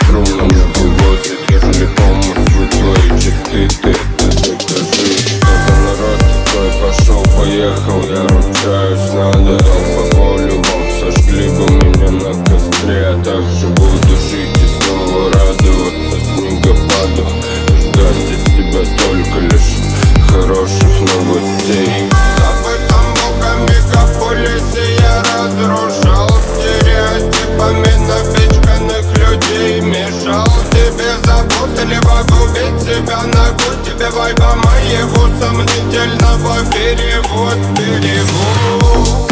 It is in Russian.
сотру Мне вывозят, ежели помыслы твои чисты Ты это докажи Что народ твой пошел, поехал Я могу тебе вайба моего сомнительного перевод, перевод.